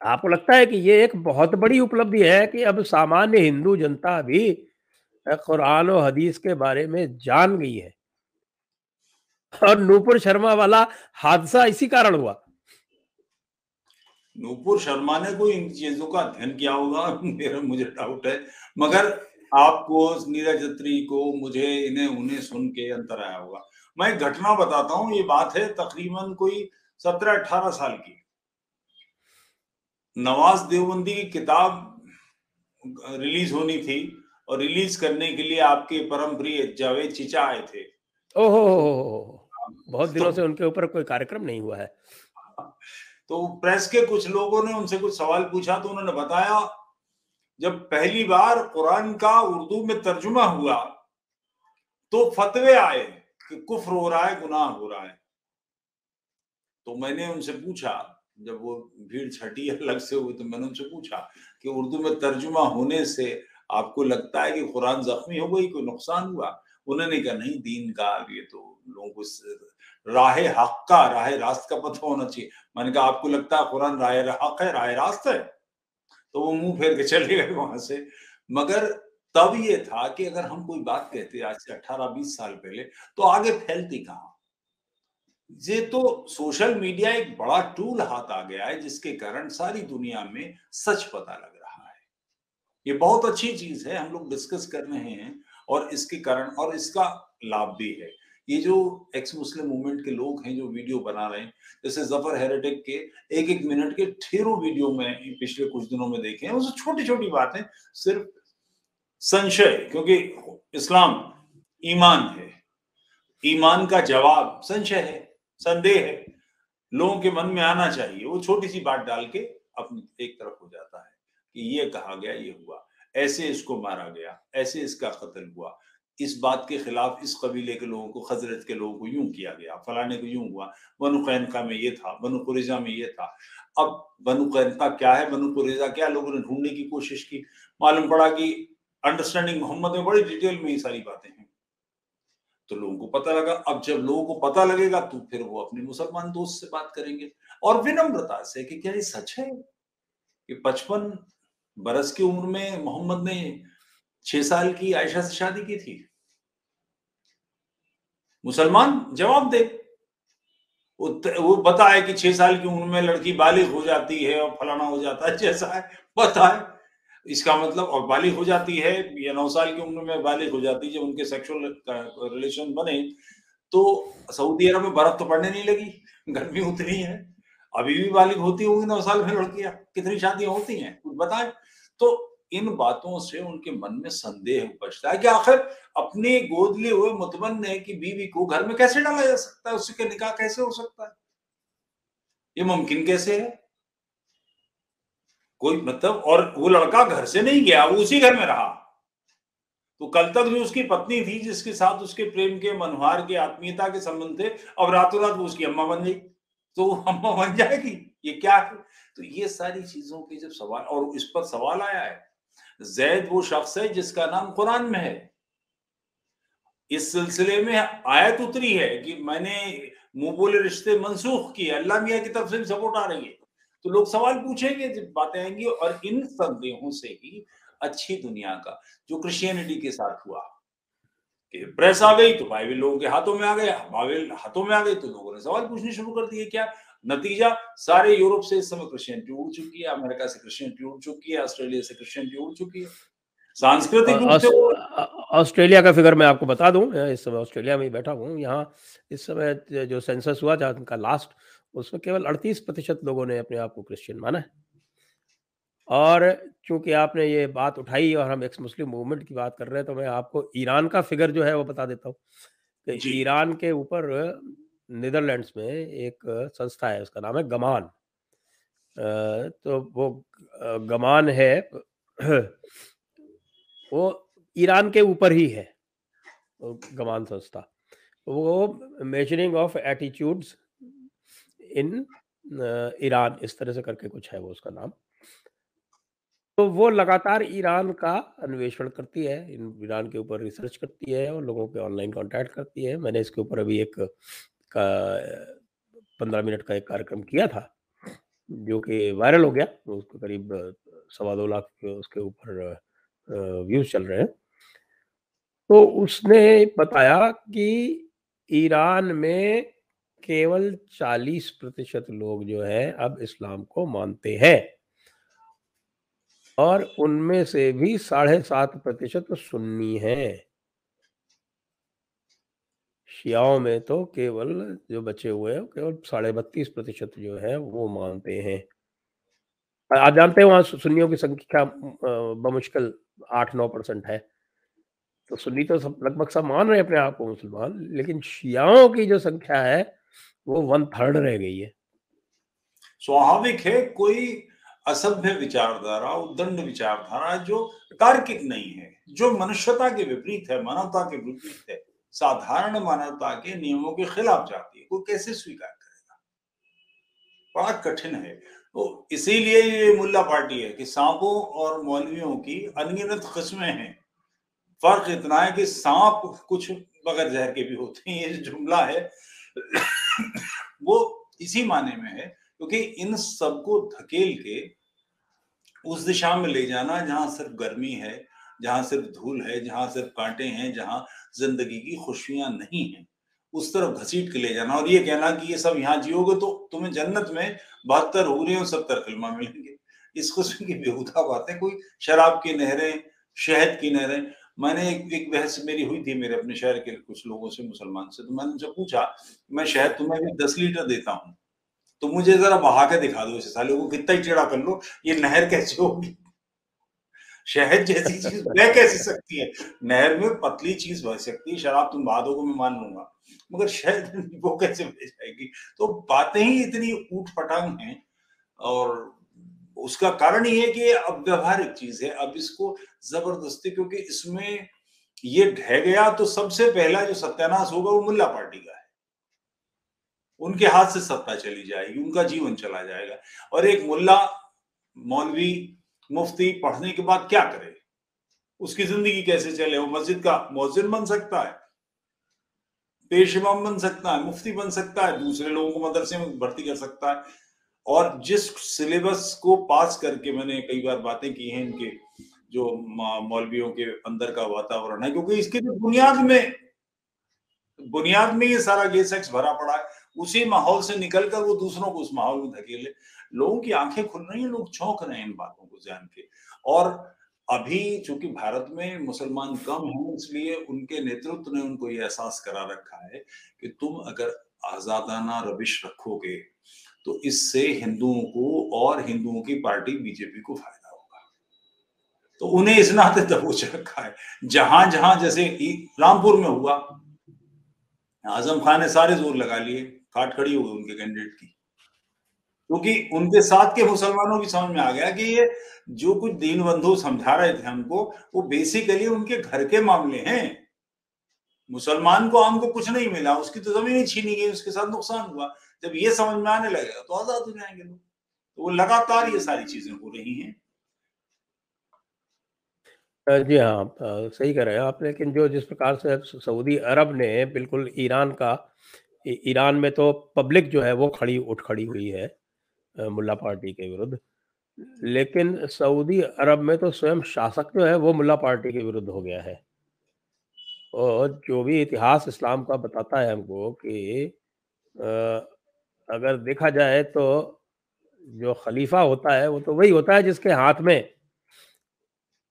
आपको लगता है कि ये एक बहुत बड़ी उपलब्धि है कि अब सामान्य हिंदू जनता भी कुरान और हदीस के बारे में जान गई है। और नूपुर शर्मा वाला हादसा इसी कारण हुआ। नूपुर शर्मा ने कोई इन चीज़ों का अध्ययन किया होगा? (laughs) मेरा, मुझे डाउट है। मगर आपको नीरज अत्री को, मुझे इन्हें, उन्हें सुन के अंतर आया होगा। मैं घटना बताता हूँ, ये बात है तकरीबन कोई सत्रह अठारह साल की। नवाज़ देवबंदी की किताब रिलीज़ होनी थी। और रिलीज़ करने के लिए आपके परम प्रिय जावेद चिचा आए थे। ओहो बहुत दिनों तो, से उनके ऊपर कोई कार्यक्रम नहीं हुआ है। तो प्रेस के कुछ लोगों ने उनसे कुछ सवाल पूछा तो उन्होंने बताया जब पहली बार कुरान का उर्दू में तर्जुमा हुआ तो फतवे आए कि कुफर हो रहा है गुनाह हो रहा है। तो मैंने उनसे पूछा जब वो भीड़ छठी अलग से हुई तो मैंने उनसे पूछा कि उर्दू में तर्जुमा होने से आपको लगता है कि कुरान जख्मी हो गई, कोई नुकसान हुआ? उन्होंने कहा, नहीं, दीन का, ये तो लोगों को राह हक का, राह रास्त का पता होना चाहिए। मैंने कहा, आपको लगता है कुरान राह हक है, राह रास्त है? तो वो मुँह फेर के चले गए वहाँ से। मगर तब ये था कि अगर हम कोई बात कहते आज से 18-20 साल पहले तो आगे फैलती कहा? ये तो सोशल मीडिया एक बड़ा टूल हाथ आ गया है, जिसके कारण सारी दुनिया में सच पता लग। ये बहुत अच्छी चीज़ है, हम लोग डिस्कस कर रहे हैं और इसके कारण और इसका लाभ भी है। ये जो एक्स मुस्लिम मूवमेंट के लोग हैं जो वीडियो बना रहे हैं, जैसे ज़फ़र हेरेटिक के एक एक मिनट के ठेरों वीडियो में पिछले कुछ दिनों में देखे हैं उसमें छोटी छोटी बातें, सिर्फ़ संशय, क्योंकि इस्लाम ईमान है। ईमान का जवाब संशय है, संदेह है। लोगों के मन में आना चाहिए, वो छोटी सी बात डाल के अपनी, एक तरफ़ हो जाता है। कि ये कहा गया, ये हुआ। ऐसे इसको मारा गया, ऐसे इसका कत्ल हुआ। इस बात के खिलाफ इस कबीले के लोगों को, खजरत के लोगों को यूँ किया गया, फलाने को यूँ हुआ। बनु कैनका में ये था, बनु कुरेजा में ये था। अब बनु कैनका क्या है, बनु कुरेजा क्या लोगों ने ढूँढने की कोशिश की? मालूम पड़ा कि अंडरस्टैंडिंग मोहम्मद में बड़ी डिटेल में ये सारी बातें हैं। तो लोगों को पता लगा, अब जब लोगों को पता लगेगा तो फिर वो अपने मुसलमान दोस्त से बात करेंगे। और विनम्रता से कि क्या ये सच है? कि पचपन बरस की उम्र में मोहम्मद ने छह साल की आयशा से शादी की थी। मुसलमान? जवाब दे। वो बताए कि छह साल की उम्र में लड़की बालिग हो जाती है और फलाना हो जाता है, जैसा है, बताए। इसका मतलब और बालिग हो जाती है, या नौ साल की उम्र में बालिग हो जाती है जब उनके सेक्सुअल रिलेशन बने तो सऊदी अरब में बर्फ़ तो पड़ने नहीं लगी, गर्मी उतनी है। अभी भी बालिग होती होंगी नौ साल में लड़कियाँ, कितनी शादियाँ होती हैं, कुछ बताए। तो इन बातों से उनके मन में संदेह उपजता है कि आखिर अपने गोद लिए हुए मुतमन की बीवी को घर में कैसे डाला जा सकता है? उसके निकाह कैसे हो सकता है? ये मुमकिन कैसे है? कोई मतलब और वो लड़का घर से नहीं गया, वो उसी घर में रहा। तो कल तक जो उसकी पत्नी थी, जिसके साथ उसके प्रेम के, मनोहार के, आत्मीयता के संबंध थे, अब रातों रात वो उसकी अम्मा बन गई। तो वो अम्मा बन जाएगी? ये क्या है? तो ये सारी चीज़ों के जब सवाल, और इस पर सवाल आया है, जैद वो शख्स है जिसका नाम कुरान में है। इस सिलसिले में आयत उतरी है कि मैंने मुँह बोले रिश्ते मनसूख किए, अल्लाह मियाँ की तरफ़ से भी सपोर्ट आ रही है। तो लोग सवाल पूछेंगे, जब बातें आएँगी, और इन संदेहों से ही अच्छी दुनिया का, जो क्रिश्चियनिटी के साथ हुआ, कि प्रेस आ गई तो बाइबल लोगों के हाथों में आ गया बाइबल हाथों में आ गई तो लोगों ने सवाल पूछने शुरू कर दिए, क्या नतीजा सारे यूरोप से इस समय क्रिश्चियनिटी उड़ चुकी है अमेरिका से क्रिश्चियनिटी उड़ चुकी है ऑस्ट्रेलिया से क्रिश्चियनिटी उड़ चुकी है। सांस्कृतिक ऑस्ट्रेलिया का फिगर मैं आपको बता दूँ इस समय ऑस्ट्रेलिया में ही बैठा हूँ। यहाँ इस समय जो सेंसस हुआ था उनका लास्ट उसमें केवल अड़तीस प्रतिशत लोगों ने अपने आप को क्रिश्चियन माना है। और चूँकि आपने ये बात उठाई और हम एक्स मुस्लिम मूवमेंट की बात कर रहे हैं तो मैं आपको ईरान का फिगर जो है वो बता देता हूँ। कि ईरान के ऊपर नीदरलैंड्स में एक संस्था है, उसका नाम है गमान। तो वो गमान है, वो ईरान के ऊपर ही है गमान संस्था। वो measuring of attitudes in Iran, इस तरह से करके कुछ है वो उसका नाम। तो वो लगातार ईरान का अन्वेषण करती है ईरान के ऊपर रिसर्च करती है और लोगों के ऑनलाइन कांटेक्ट करती है। मैंने इसके ऊपर अभी एक का पंद्रह मिनट का एक कार्यक्रम किया था, जो कि वायरल हो गया। उसको करीब सवा दो लाख उसके ऊपर व्यूज़ चल रहे हैं। तो उसने बताया कि ईरान में केवल 40 प्रतिशत लोग जो है अब इस्लाम को मानते हैं और उनमें से भी साढ़े सात प्रतिशत सुन्नी है। शियाओं में तो केवल जो बचे हुए हैं, केवल साढ़े बत्तीस प्रतिशत जो है, वो मानते हैं। आप जानते हैं वहाँ सुन्नियों की संख्या बमुश्किल आठ नौ परसेंट है। तो सुन्नी तो सब, लगभग सब मान रहे हैं अपने आप को मुसलमान, लेकिन शियाओं की जो संख्या है, वो वन थर्ड रह गई है। स्वाभाविक है, कोई असभ्य विचारधारा उदंड विचारधारा जो तार्किक नहीं है, जो मनुष्यता के विपरीत है, मानवता के विपरीत है साधारण मानवता के नियमों के खिलाफ जाती है, वो कैसे स्वीकार करेगा? बड़ा कठिन है। तो इसीलिए ये मुल्ला पार्टी है कि सांपों और मौलवियों की अनगिनत किस्में हैं। फ़र्क इतना है कि सांप कुछ बगैर जहर के भी होते हैं, ये जुमला है, वो इसी माने में है, क्योंकि इन सबको धकेल के उस दिशा में ले जाना जहाँ सिर्फ़ गर्मी है जहाँ सिर्फ़ धूल है जहाँ सिर्फ़ कांटे हैं जहाँ ज़िंदगी की खुशियाँ नहीं है उस तरफ़ घसीट के ले जाना। और ये कहना कि ये सब यहाँ जियोगे तो तुम्हें जन्नत में बहत्तर हो रही सत्तर फिल्मा मिलेंगे। इस किस्म की बेहुदा बातें कोई शराब की नहरें शहद की नहरें। मैंने एक, एक बहस मेरी हुई थी मेरे अपने शहर के कुछ लोगों से मुसलमान से तो मैंने उनसे पूछा मैं शहद तुम्हें भी दस लीटर देता हूँ तो मुझे जरा बहा के दिखा दो इसे साले को कितना ही टेढ़ा कर लो ये नहर कैसे होगी? शहद जैसी चीज़ बह कैसे सकती है? नहर में पतली चीज़ बह सकती है, शराब तुम बादों को मैं मान लूँगा, मगर शहद (laughs) वो कैसे बह जाएगी? तो बातें ही इतनी ऊट पटांग हैं, और उसका कारण ये है कि अब व्यवहारिक चीज़ है। अब इसको ज़बरदस्ती, क्योंकि इसमें ये ढह गया तो सबसे पहला जो सत्यानाश होगा वो मुल्ला पार्टी का है। उनके हाथ से सत्ता चली जाएगी, उनका जीवन चला जाएगा। और एक मुल्ला, मौलवी मुफ्ती पढ़ने के बाद क्या करे? उसकी ज़िंदगी कैसे चले? वो मस्जिद का मौजिन बन सकता है, पेश इमाम बन सकता है, मुफ्ती बन सकता है, दूसरे लोगों को मदरसे में भर्ती कर सकता है। और जिस सिलेबस को पास करके मैंने कई बार बातें की हैं इनके, जो मौलवियों के अंदर का वातावरण है, क्योंकि इसके तो बुनियाद में बुनियाद में ये सारा गे सेक्स भरा पड़ा है, उसी माहौल से निकलकर वो दूसरों को उस माहौल में धकेले। लोगों की आँखें खुल रही हैं, लोग चौंक रहे हैं इन बातों को जान के। और अभी चूँकि भारत में मुसलमान कम हैं, इसलिए उनके नेतृत्व ने उनको ये एहसास करा रखा है कि तुम अगर आजादाना रविश रखोगे तो इससे हिंदुओं को और हिंदुओं की पार्टी बीजेपी को फ़ायदा होगा। तो उन्हें इस नाते दबोच रखा है जहाँ जहाँ जैसे रामपुर में हुआ, आज़म खान ने सारे ज़ोर लगा लिए काट खड़ी हो गई उनके कैंडिडेट की। क्योंकि तो उनके साथ के मुसलमानों की समझ में आ गया कि ये जो कुछ दीन बंधु समझा रहे थे हमको वो बेसिकली उनके घर के मामले हैं। मुसलमान को हमको कुछ नहीं मिला उसकी तो ज़मीन ही छीनी गई उसके साथ नुकसान हुआ। जब ये समझ में आने लगेगा तो आज़ाद हो जाएँगे लोग। तो वो लगातार ये सारी चीज़ें हो रही हैं। जी हाँ, सही कह रहे हैं आप लेकिन जो जिस प्रकार से सऊदी अरब ने बिल्कुल ईरान का ईरान में तो पब्लिक जो है वो खड़ी उठ खड़ी हुई है। मुल्ला पार्टी के विरुद्ध। लेकिन सऊदी अरब में तो स्वयं शासक जो है, वो मुल्ला पार्टी के विरुद्ध हो गया है। और जो भी इतिहास इस्लाम का बताता है हमको कि अगर देखा जाए तो जो खलीफा होता है, वो तो वही होता है जिसके हाथ में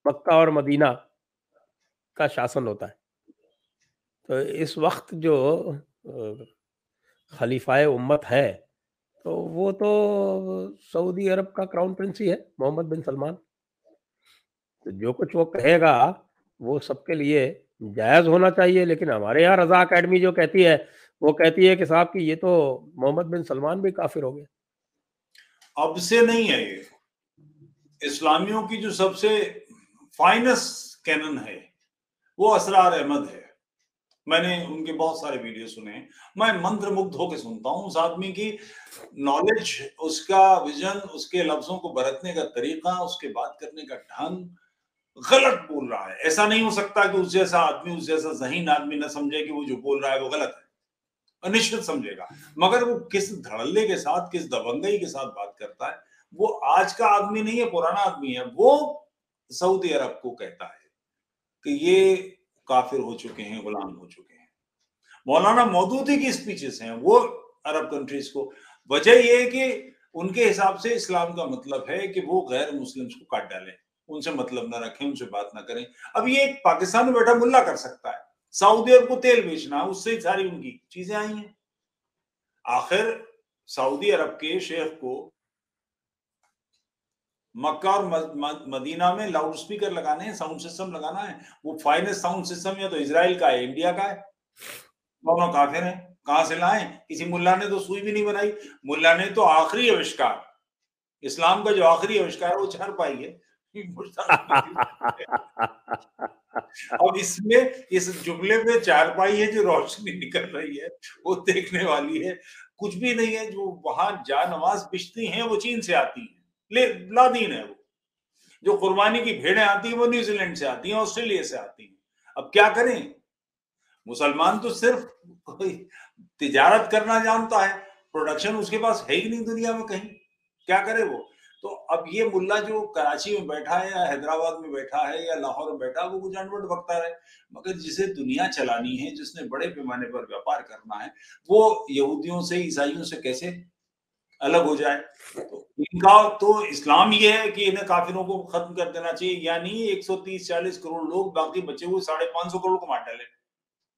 मक्का और मदीना का शासन होता है। तो इस वक्त जो खलीफाए उम्मत है तो वो तो सऊदी अरब का क्राउन प्रिंस ही है, मोहम्मद बिन सलमान। तो जो कुछ वो कहेगा, वो सबके लिए जायज़ होना चाहिए, लेकिन हमारे यहाँ रजा अकेडमी जो कहती है, वो कहती है कि साहब कि ये तो मोहम्मद बिन सलमान भी काफिर हो गए। अब से नहीं है ये। इस्लामियों की जो सबसे फाइनेस्ट कैनन है, वो असरार अहमद है। मैंने उनके बहुत सारे वीडियो सुने मैं मंत्र मुग्ध होकर सुनता हूँ उस आदमी की नॉलेज उसका विजन उसके लफ्जों को बरतने का तरीका, उसके बात करने का ढंग गलत बोल रहा है। ऐसा नहीं हो सकता कि उस जैसा आदमी, उस जैसा जहीन आदमी न समझे कि वो जो बोल रहा है वो गलत है। अनिश्चित समझेगा। मगर वो किस धड़ल्ले के साथ, किस दबंगई के साथ बात करता है, वो आज का आदमी नहीं है, पुराना आदमी है। वो सऊदी अरब को कहता है कि ये काफिर हो चुके हैं, गुलाम हो चुके हैं। मौलाना मौदूदी की स्पीचेस हैं, वो अरब कंट्रीज़ को। वजह ये है कि उनके हिसाब से इस्लाम का मतलब है कि वो गैर मुस्लिम्स को काट डालें, उनसे मतलब ना रखें, उनसे बात ना करें। अब ये एक पाकिस्तान में बैठा मुल्ला कर सकता है, सऊदी अरब को तेल बेचना, उससे सारी उनकी चीज़ें आई हैं। आखिर सऊदी अरब के शेख को मक्का और मदीना में लाउड स्पीकर लगाने हैं, साउंड सिस्टम लगाना है। वो फाइनेस्ट साउंड सिस्टम या तो इसराइल का है, इंडिया का है। दोनों काफिर हैं। कहाँ से लाए? किसी मुल्ला ने तो सुई भी नहीं बनाई। मुल्ला ने तो आखिरी आविष्कार। इस्लाम का जो आखिरी आविष्कार है, वो चार पाई है। (laughs) अब इसमें, इस जुमले में चार पाई है जो रोशनी निकल रही है। वो देखने वाली है। कुछ भी नहीं है, जो वहाँ जा नमाज़ बिछती है, वो चीन से आती है। लादीन है वो। जो कुर्बानी की भेड़ें आती हैं, वो न्यूजीलैंड से आती हैं, ऑस्ट्रेलिया से आती हैं। अब क्या करें? मुसलमान तो सिर्फ़ तिजारत करना जानता है प्रोडक्शन उसके पास है ही नहीं दुनिया में कहीं। क्या करे वो? तो अब ये मुल्ला जो कराची में बैठा है, या हैदराबाद में बैठा है, या लाहौर में बैठा है, वो कुछ अनवट बकता है मगर जिसे दुनिया चलानी है, जिसने बड़े पैमाने पर व्यापार करना है, वो यहूदियों से, ईसाइयों से कैसे अलग हो जाए। तो इनका तो इस्लाम ये है कि इन्हें काफिरों को खत्म कर देना चाहिए। यानी 130-40 करोड़ लोग, बाकी बचे हुए साढ़े पाँच सौ करोड़ को मार डाले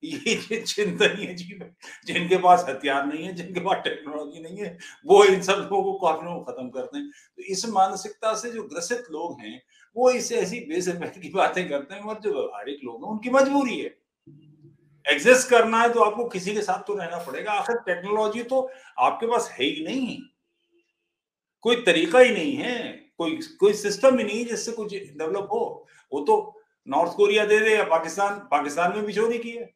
ये (laughs) चिंतनीय जीव है जी। जिनके पास हथियार नहीं है, जिनके पास टेक्नोलॉजी नहीं है, वो इन सब लोगों को काफिरों को खत्म करते हैं। तो इस मानसिकता से जो ग्रसित लोग हैं, वो इससे ऐसी बेसमहत की बातें करते हैं और जो व्यवहारिक लोग हैं, उनकी मजबूरी है। एग्जिस्ट करना है तो आपको किसी के साथ तो रहना पड़ेगा। आखिर टेक्नोलॉजी तो आपके पास है ही नहीं। कोई तरीका ही नहीं है कोई कोई सिस्टम ही नहीं जिससे कुछ डेवलप हो। वो तो नॉर्थ कोरिया दे दे या पाकिस्तान पाकिस्तान में भी चोरी की है।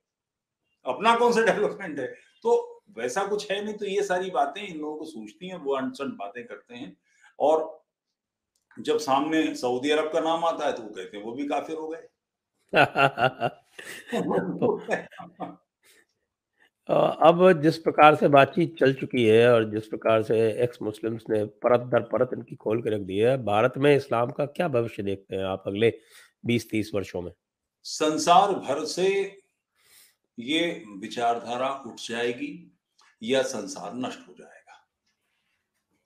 अपना कौन सा डेवलपमेंट है? तो वैसा कुछ है नहीं तो ये सारी बातें इन लोगों को सूझती हैं वो अनसन बातें करते हैं। और जब सामने सऊदी अरब का नाम आता है तो वो कहते हैं वो भी काफिर हो गए। (laughs) (laughs) (laughs) अब जिस प्रकार से बातचीत चल चुकी है और जिस प्रकार से एक्स मुस्लिम्स ने परत दर परत इनकी खोल के रख दी है, भारत में इस्लाम का क्या भविष्य देखते हैं आप अगले 20-30 वर्षों में? संसार भर से ये विचारधारा उठ जाएगी या संसार नष्ट हो जाएगा?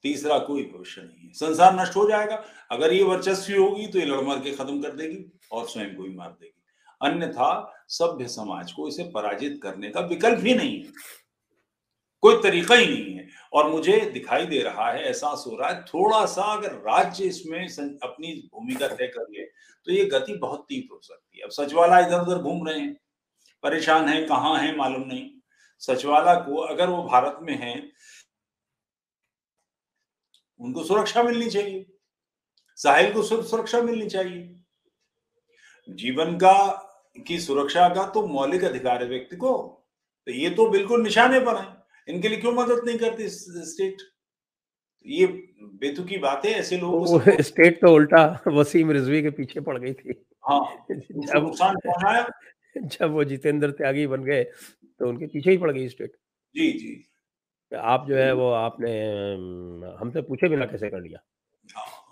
तीसरा कोई भविष्य नहीं है। संसार नष्ट हो जाएगा। अगर ये वर्चस्वी होगी तो ये लड़मर के खत्म कर देगी और स्वयं को ही मार देगी। अन्यथा सभ्य समाज को इसे पराजित करने का विकल्प ही नहीं है। कोई तरीका ही नहीं है। और मुझे दिखाई दे रहा है, एहसास हो रहा है थोड़ा सा अगर राज्य इसमें अपनी भूमिका तय कर ले तो ये गति बहुत तीव्र हो सकती है। अब सचिवाला इधर उधर घूम रहे हैं। परेशान है, कहाँ है मालूम नहीं। सचिवालय को अगर वो भारत में है, उनको सुरक्षा मिलनी चाहिए। साहिल को सुरक्षा मिलनी चाहिए। जीवन का की सुरक्षा का तो मौलिक अधिकार है व्यक्ति को। तो ये तो बिल्कुल निशाने पर है। इनके लिए क्यों मदद नहीं करती स्टेट ये बेतुकी बातें ऐसे लोगों को स्टेट (laughs) तो उल्टा वसीम रिजवी के पीछे पड़ गई थी। हाँ जब नुकसान पहुँचाया। जब वो जितेंद्र त्यागी बन गए तो उनके पीछे ही पड़ गई स्टेट जी जी। आप जो है वो आपने हमसे पूछे बिना कैसे कर लिया? हाँ।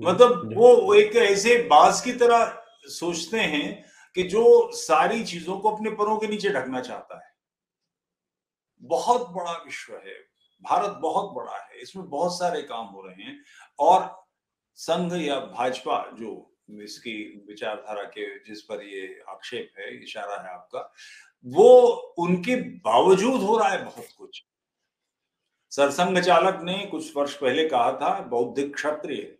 मतलब वो एक ऐसे बास की तरह सोचते हैं कि जो सारी चीज़ों को अपने परों के नीचे ढकना चाहता है। बहुत बड़ा विश्व है। भारत बहुत बड़ा है। इसमें बहुत सारे काम हो रहे हैं। और संघ या भाजपा जो इसकी विचारधारा के जिस पर ये आक्षेप है, इशारा है आपका, वो उनके बावजूद हो रहा है बहुत कुछ। सरसंघ चालक ने कुछ वर्ष पहले कहा था, बौद्धिक क्षत्रिय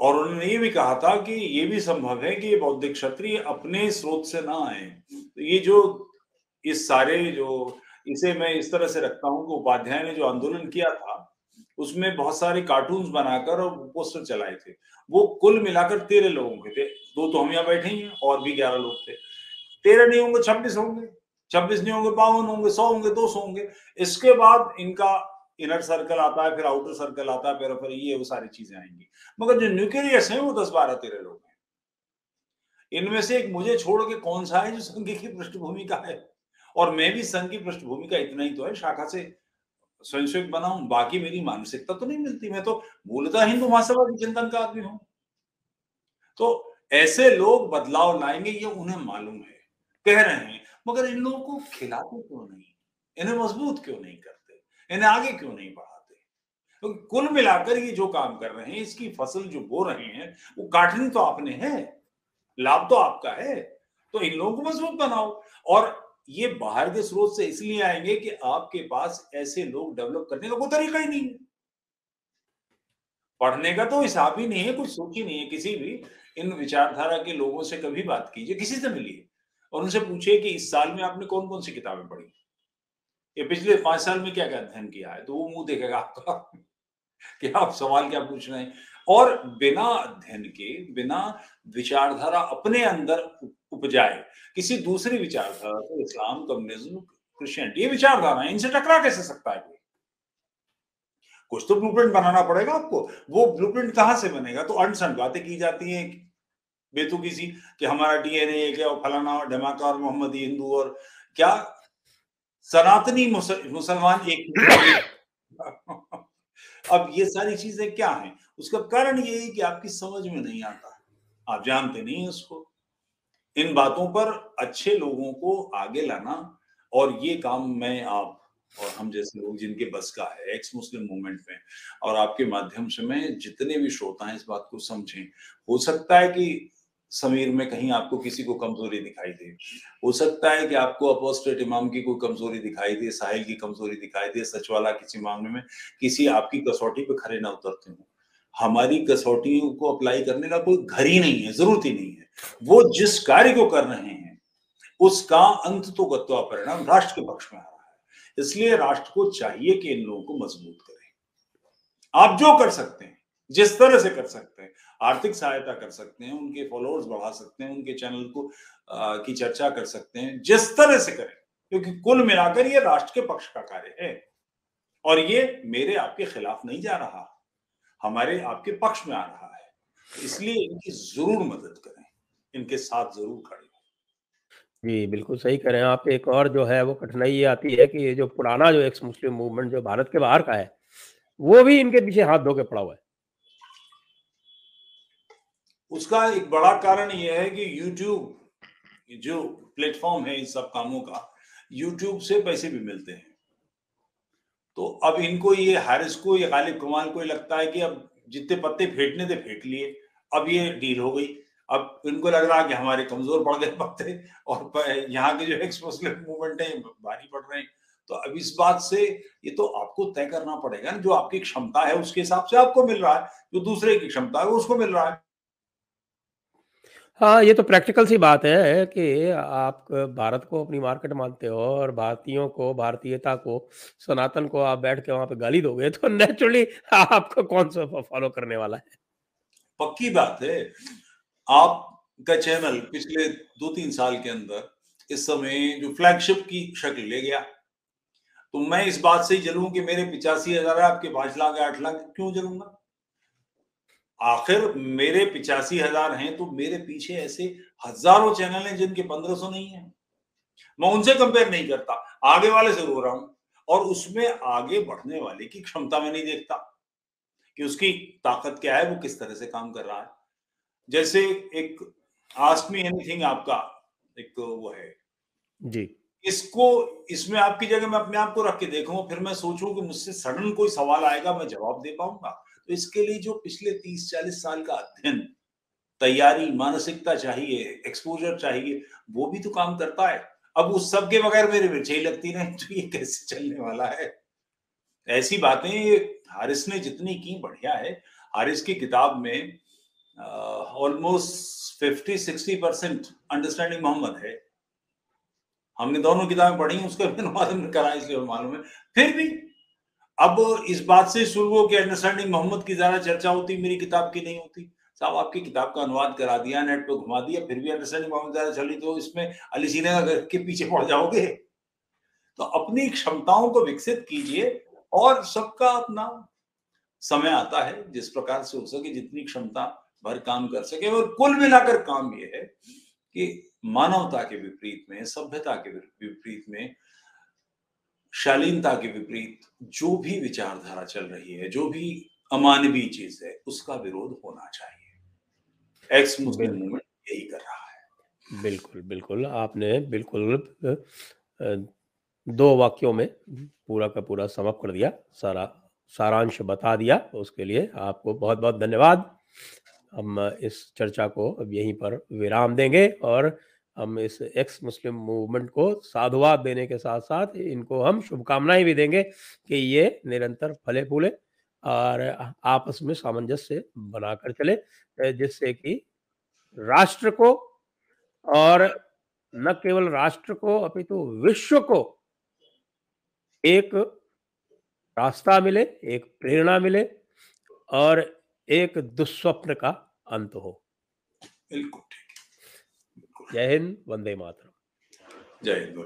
और उन्होंने ये भी कहा था कि ये भी संभव है कि ये बौद्धिक क्षत्रिय अपने स्रोत से ना आए। तो ये जो इस सारे जो इसे मैं इस तरह से रखता हूँ कि उपाध्याय ने जो आंदोलन किया था, उसमें बहुत सारे कार्टून्स बनाकर और पोस्टर चलाए थे। वो कुल मिलाकर तेरह लोगों के थे। दो तो हम यहाँ बैठे ही हैं, और भी ग्यारह लोग थे। तेरह नहीं होंगे, छब्बीस होंगे। छब्बीस नहीं होंगे, बावन होंगे, सौ होंगे, दो सौ होंगे। इसके बाद इनका इनर सर्कल आता है, फिर आउटर सर्कल आता है, फिर ये वो सारी चीज़ें आएँगी। मगर जो न्यूक्लियस है, वो दस बारह तेरह लोग हैं। इनमें से एक मुझे छोड़ के कौन सा है जो संघ की पृष्ठभूमि का है? और मैं भी संघ की पृष्ठभूमि का इतना ही तो है, शाखा से स्वयंसेवक बना हूँ, बाकी मेरी मानसिकता तो नहीं मिलती। मैं तो मूलतः हिंदू महासभा के चिंतन का आदमी हूँ। तो ऐसे लोग बदलाव लाएँगे, ये उन्हें मालूम है, कह रहे हैं, मगर इन लोगों को खिलाते क्यों नहीं? इन्हें मज़बूत क्यों नहीं करते इन्हें आगे क्यों नहीं बढ़ाते? तो कुल मिलाकर ये जो काम कर रहे हैं, इसकी फ़सल जो बो रहे हैं, वो काटनी तो आपने है, लाभ तो आपका है तो इन लोगों को मज़बूत बनाओ। और ये बाहर के स्रोत से इसलिए आएँगे कि आपके पास ऐसे लोग डेवलप करने का कोई तरीका ही नहीं है। पढ़ने का तो हिसाब ही नहीं है, कुछ सोच ही नहीं है, किसी भी इन विचारधारा के लोगों से कभी बात कीजिए, किसी से मिलिए और उनसे पूछिए कि इस साल में आपने कौन कौन सी किताबें पढ़ी? ये पिछले पाँच साल में क्या क्या अध्ययन किया है? तो वो मुँह देखेगा आपका (laughs) कि आप सवाल क्या पूछ रहे हैं। और बिना अध्ययन के, बिना विचारधारा अपने अंदर उपजाए, किसी दूसरी विचारधारा तो इस्लाम, कम्युनिज्म, क्रिश्चियनिटी, ये विचारधारा इनसे टकरा कैसे सकता है कुछ तो ब्लूप्रिंट बनाना पड़ेगा आपको। वो ब्लूप्रिंट कहाँ से बनेगा? तो अनसन बातें की जाती हैं बेतुकी सी कि हमारा डीएनए क्या? फलाना और धमाका और मोहम्मदी, हिंदू और क्या सनातनी मुसलमान एक (laughs) अब ये सारी चीज़ें क्या हैं? उसका कारण ये है कि आपकी समझ में नहीं आता आप जानते नहीं उसको। इन बातों पर अच्छे लोगों को आगे लाना और ये काम मैं, आप और हम जैसे लोग जिनके बस का है एक्स मुस्लिम मूवमेंट में और आपके माध्यम से मैं जितने भी श्रोता हैं इस बात को समझें। हो सकता है कि समीर में कहीं आपको किसी को कमज़ोरी दिखाई दे। हो सकता है कि आपको अपोस्टेट इमाम की कोई कमज़ोरी दिखाई दे, साहिल की कमज़ोरी दिखाई दे, सचवाला किसी मामले में किसी आपकी कसौटी पे खड़े ना उतरते हो। हमारी कसौटियों को अप्लाई करने का कोई घर ही नहीं है, ज़रूरत ही नहीं है। वो जिस कार्य को कर रहे हैं, उसका अंत तो गत्वा परिणाम राष्ट्र के पक्ष में आ रहा है। इसलिए राष्ट्र को चाहिए कि इन लोगों को मज़बूत करें। आप जो कर सकते हैं जिस तरह से कर सकते हैं आर्थिक सहायता कर सकते हैं उनके फॉलोअर्स बढ़ा सकते हैं उनके चैनल को आ, की चर्चा कर सकते हैं जिस तरह से करें क्योंकि कुल मिलाकर ये राष्ट्र के पक्ष का कार्य है और ये मेरे आपके खिलाफ नहीं जा रहा हमारे आपके पक्ष में आ रहा है इसलिए इनकी ज़रूर मदद करें इनके साथ ज़रूर खड़े जी, बिल्कुल सही हैं आप। एक और जो है वो कठिनाई ये आती है कि ये जो पुराना जो एक्स मुस्लिम मूवमेंट जो भारत के बाहर का है, वो भी इनके पीछे हाथ धो के पड़ा हुआ है। उसका एक बड़ा कारण यह है कि यूट्यूब जो प्लेटफॉर्म है इन सब कामों का, यूट्यूब से पैसे भी मिलते हैं। तो अब इनको ये हारिस को या गालिब कमाल को लगता है कि अब जितने पत्ते फेंटने थे फेंट लिए, अब ये डील हो गई। अब इनको लग रहा है कि हमारे कमज़ोर पड़ गए पत्ते और यहाँ के जो एक्स मुस्लिम मूवमेंट है भारी पड़ रहे हैं तो अब इस बात से ये तो आपको तय करना पड़ेगा ना जो आपकी क्षमता है उसके हिसाब से आपको मिल रहा है जो दूसरे की क्षमता है उसको मिल रहा है हाँ ये तो प्रैक्टिकल सी बात है कि आप भारत को अपनी मार्केट मानते हो और भारतीयों को, भारतीयता को, सनातन को आप बैठ के वहाँ पे गाली दोगे तो नेचुरली आपको कौन सा फॉलो करने वाला है? पक्की बात है। आपका चैनल पिछले दो तीन साल के अंदर इस समय जो फ्लैगशिप की शक्ल ले गया। तो मैं इस बात से ही जलूं कि मेरे पिचासी हज़ार है, आपके पाँच लाख, आठ लाख, क्यों जलूँगा? आखिर मेरे पिचासी हज़ार हैं तो मेरे पीछे ऐसे हज़ारों चैनल हैं जिनके पंद्रह सौ नहीं है। मैं उनसे कंपेयर नहीं करता आगे वाले से रो रहा हूँ और उसमें आगे बढ़ने वाले की क्षमता में नहीं देखता कि उसकी ताकत क्या है वो किस तरह से काम कर रहा है। जैसे एक आस्क मी एनीथिंग आपका एक वो है। जी। इसको इसमें आपकी जगह मैं अपने आप को रख के देखूँ फिर मैं सोचूं कि मुझसे सडन कोई सवाल आएगा मैं जवाब दे पाऊँगा। तो इसके लिए जो पिछले तीस, चालीस साल का अध्ययन, तैयारी, मानसिकता चाहिए एक्सपोजर चाहिए, वो भी तो काम करता है। अब उस सब के बगैर मेरे मिर्ची लगती नहीं तो ये कैसे चलने वाला है? ऐसी बातें हारिस ने जितनी की, बढ़िया है। हारिस की किताब में almost fifty sixty percent understanding Mohammad है। हमने दोनों किताबें पढ़ी, उसका भी अनुवादन करा, इसलिए मालूम है। फिर भी अब इस बात से शुरू हो कि अंडरस्टैंडिंग मोहम्मद की ज़्यादा चर्चा होती, मेरी किताब की नहीं होती। साहब, आपकी किताब का अनुवाद करा दिया नेट पे घुमा दिया, फिर भी अंडरस्टैंडिंग मोहम्मद ज़्यादा चली तो इसमें अली सीने के पीछे पड़ जाओगे। तो अपनी क्षमताओं को विकसित कीजिए और सबका अपना समय आता है, जिस प्रकार से हो सके जितनी क्षमता भर काम कर सके। और कुल मिलाकर काम यह है कि मानवता के विपरीत में, सभ्यता के विपरीत में शालीनता के विपरीत जो भी विचारधारा चल रही है जो भी अमानवीय चीज़ है उसका विरोध होना चाहिए। एक्स मुस्लिम मूवमेंट यही कर रहा है। बिल्कुल बिल्कुल। आपने बिल्कुल दो वाक्यों में पूरा का पूरा समाप्त कर दिया सारा सारांश बता दिया। उसके लिए आपको बहुत बहुत धन्यवाद। हम इस चर्चा को अब यहीं पर विराम देंगे और हम इस एक्स मुस्लिम मूवमेंट को साधुवाद देने के साथ साथ इनको हम शुभकामनाएँ भी देंगे कि ये निरंतर फले फूले और आपस में सामंजस्य बनाकर चले जिससे कि राष्ट्र को और न केवल राष्ट्र को, अपितु तो विश्व को एक रास्ता मिले, एक प्रेरणा मिले और एक दुस्वप्न का अंत हो। बिल्कुल जय हिंद वंदे मातरम। जय हिंद